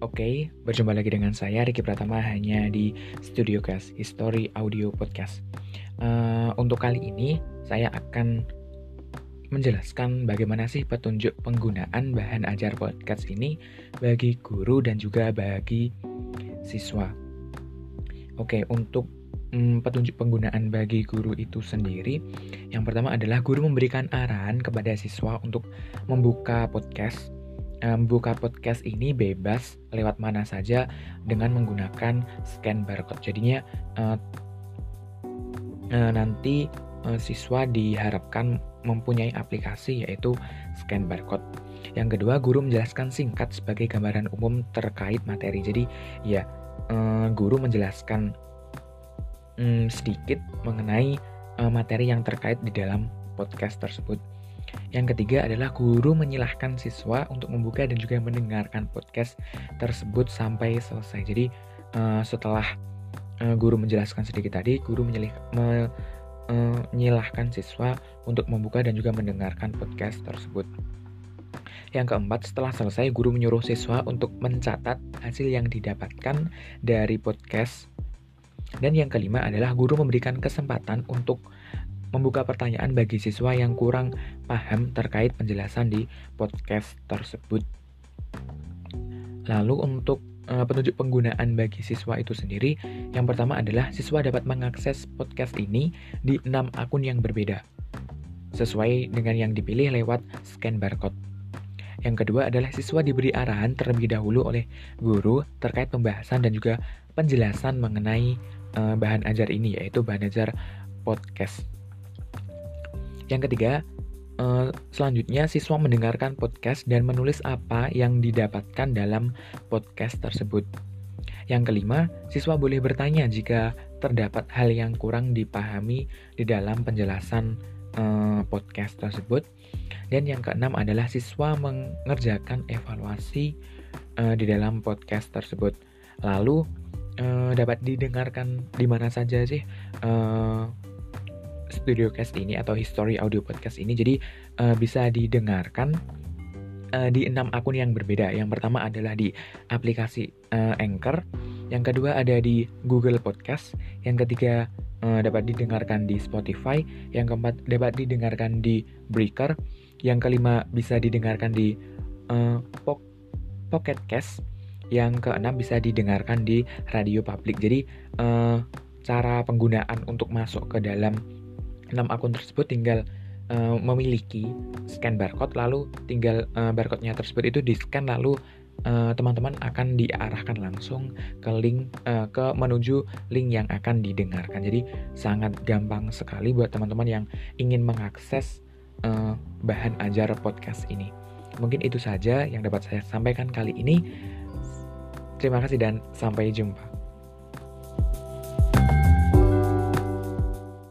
Oke, berjumpa lagi dengan saya Riki Pratama hanya di Studio Cast History Audio Podcast. Uh, untuk kali ini saya akan menjelaskan bagaimana sih petunjuk penggunaan bahan ajar podcast ini bagi guru dan juga bagi siswa. Oke, untuk um, petunjuk penggunaan bagi guru itu sendiri, yang pertama adalah guru memberikan arahan kepada siswa untuk membuka podcast membuka podcast ini bebas lewat mana saja dengan menggunakan scan barcode. Jadinya uh, uh, nanti uh, siswa diharapkan mempunyai aplikasi yaitu scan barcode. Yang kedua, guru menjelaskan singkat sebagai gambaran umum terkait materi. Jadi ya guru menjelaskan um, sedikit mengenai materi yang terkait di dalam podcast tersebut. Yang ketiga adalah guru menyilahkan siswa untuk membuka dan juga mendengarkan podcast tersebut sampai selesai. Jadi uh, setelah uh, guru menjelaskan sedikit tadi, guru menyilih, me, uh, menyilahkan siswa untuk membuka dan juga mendengarkan podcast tersebut. Yang keempat, setelah selesai, guru menyuruh siswa untuk mencatat hasil yang didapatkan dari podcast. Dan yang kelima adalah guru memberikan kesempatan untuk membuka pertanyaan bagi siswa yang kurang paham terkait penjelasan di podcast tersebut. Lalu untuk uh, petunjuk penggunaan bagi siswa itu sendiri, yang pertama adalah siswa dapat mengakses podcast ini di enam akun yang berbeda, sesuai dengan yang dipilih lewat scan barcode. Yang kedua adalah siswa diberi arahan terlebih dahulu oleh guru terkait pembahasan dan juga penjelasan mengenai uh, bahan ajar ini, yaitu bahan ajar podcast. Yang ketiga, uh, selanjutnya siswa mendengarkan podcast dan menulis apa yang didapatkan dalam podcast tersebut. Yang kelima, siswa boleh bertanya jika terdapat hal yang kurang dipahami di dalam penjelasan uh, podcast tersebut. Dan yang keenam adalah siswa mengerjakan evaluasi uh, di dalam podcast tersebut. Lalu dapat didengarkan di mana saja sih Studio Cast ini atau History Audio Podcast ini jadi uh, bisa didengarkan uh, di enam akun yang berbeda. Yang pertama adalah di aplikasi uh, Anchor, yang kedua ada di Google Podcast, yang ketiga uh, dapat didengarkan di Spotify, yang keempat dapat didengarkan di Breaker, yang kelima bisa didengarkan di uh, Pocket Cast, yang keenam bisa didengarkan di radio publik. Jadi uh, cara penggunaan untuk masuk ke dalam 6 akun tersebut tinggal uh, memiliki scan barcode lalu tinggal uh, barcode-nya tersebut itu di scan lalu eh, teman-teman uh, akan diarahkan langsung ke link uh, ke menuju link yang akan didengarkan. Jadi sangat gampang sekali buat teman-teman yang ingin mengakses uh, bahan ajar podcast ini. Mungkin itu saja yang dapat saya sampaikan kali ini. Terima kasih dan sampai jumpa.